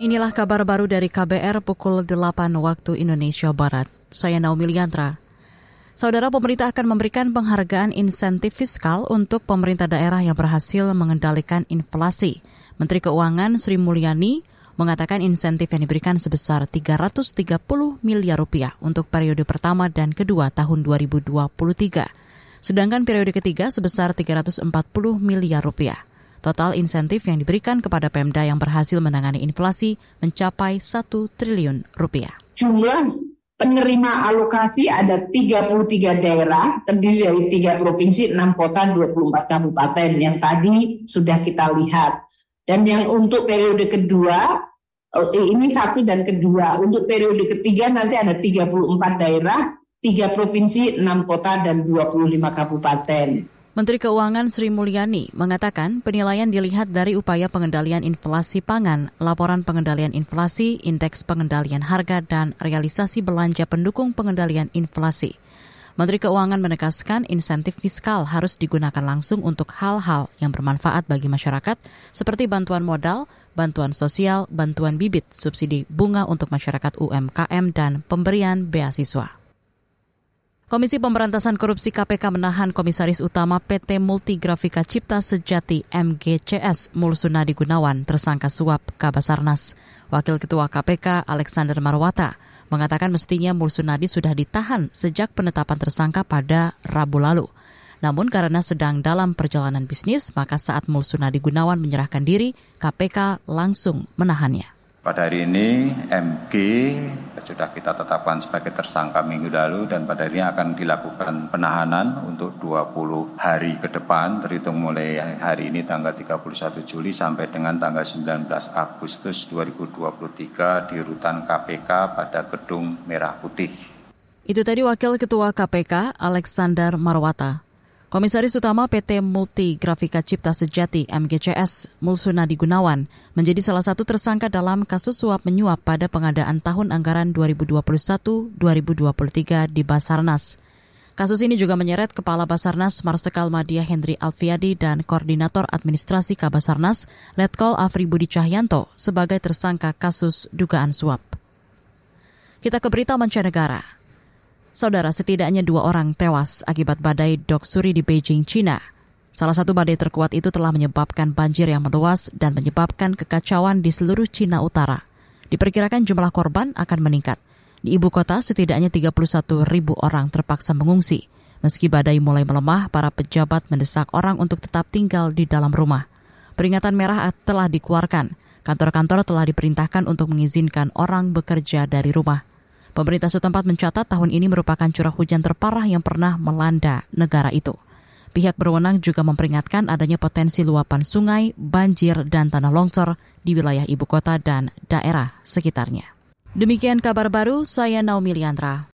Inilah kabar baru dari KBR pukul 8 waktu Indonesia Barat. Saya Naomi Liandra. Saudara pemerintah akan memberikan penghargaan insentif fiskal untuk pemerintah daerah yang berhasil mengendalikan inflasi. Menteri Keuangan Sri Mulyani mengatakan insentif yang diberikan sebesar 330 miliar rupiah untuk periode pertama dan kedua tahun 2023. Sedangkan periode ketiga sebesar 340 miliar rupiah. Total insentif yang diberikan kepada Pemda yang berhasil menangani inflasi mencapai 1 triliun rupiah. Jumlah penerima alokasi ada 33 daerah, terdiri dari tiga provinsi, 6 kota, 24 kabupaten yang tadi sudah kita lihat. Dan yang untuk periode kedua, oh, ini satu dan kedua. Untuk periode ketiga nanti ada 34 daerah, tiga provinsi, 6 kota, dan 25 kabupaten. Menteri Keuangan Sri Mulyani mengatakan penilaian dilihat dari upaya pengendalian inflasi pangan, laporan pengendalian inflasi, indeks pengendalian harga, dan realisasi belanja pendukung pengendalian inflasi. Menteri Keuangan menegaskan insentif fiskal harus digunakan langsung untuk hal-hal yang bermanfaat bagi masyarakat seperti bantuan modal, bantuan sosial, bantuan bibit, subsidi bunga untuk masyarakat UMKM, dan pemberian beasiswa. Komisi Pemberantasan Korupsi KPK menahan Komisaris Utama PT Multigrafika Cipta Sejati MGCS Mulsunadi Gunawan tersangka suap Kabasarnas. Wakil Ketua KPK Alexander Marwata mengatakan mestinya Mulsunadi sudah ditahan sejak penetapan tersangka pada Rabu lalu. Namun karena sedang dalam perjalanan bisnis, maka saat Mulsunadi Gunawan menyerahkan diri, KPK langsung menahannya. Pada hari ini MG sudah kita tetapkan sebagai tersangka minggu lalu dan pada hari ini akan dilakukan penahanan untuk 20 hari ke depan terhitung mulai hari ini tanggal 31 Juli sampai dengan tanggal 19 Agustus 2023 di rutan KPK pada Gedung Merah Putih. Itu tadi Wakil Ketua KPK Alexander Marwata. Komisaris Utama PT Multi Grafika Cipta Sejati MGCS Mulsunadi Gunawan menjadi salah satu tersangka dalam kasus suap menyuap pada pengadaan tahun anggaran 2021-2023 di Basarnas. Kasus ini juga menyeret Kepala Basarnas Marsekal Madia Hendri Alfiadi dan Koordinator Administrasi Kabasarnas Letkol Afri Budi Cahyanto sebagai tersangka kasus dugaan suap. Kita ke berita mancanegara. Saudara, setidaknya dua orang tewas akibat badai Doksuri di Beijing, China. Salah satu badai terkuat itu telah menyebabkan banjir yang meluas dan menyebabkan kekacauan di seluruh China Utara. Diperkirakan jumlah korban akan meningkat. Di ibu kota, setidaknya 31 ribu orang terpaksa mengungsi. Meski badai mulai melemah, para pejabat mendesak orang untuk tetap tinggal di dalam rumah. Peringatan merah telah dikeluarkan. Kantor-kantor telah diperintahkan untuk mengizinkan orang bekerja dari rumah. Pemerintah setempat mencatat tahun ini merupakan curah hujan terparah yang pernah melanda negara itu. Pihak berwenang juga memperingatkan adanya potensi luapan sungai, banjir, dan tanah longsor di wilayah ibu kota dan daerah sekitarnya. Demikian kabar baru, saya Naomi Liandra.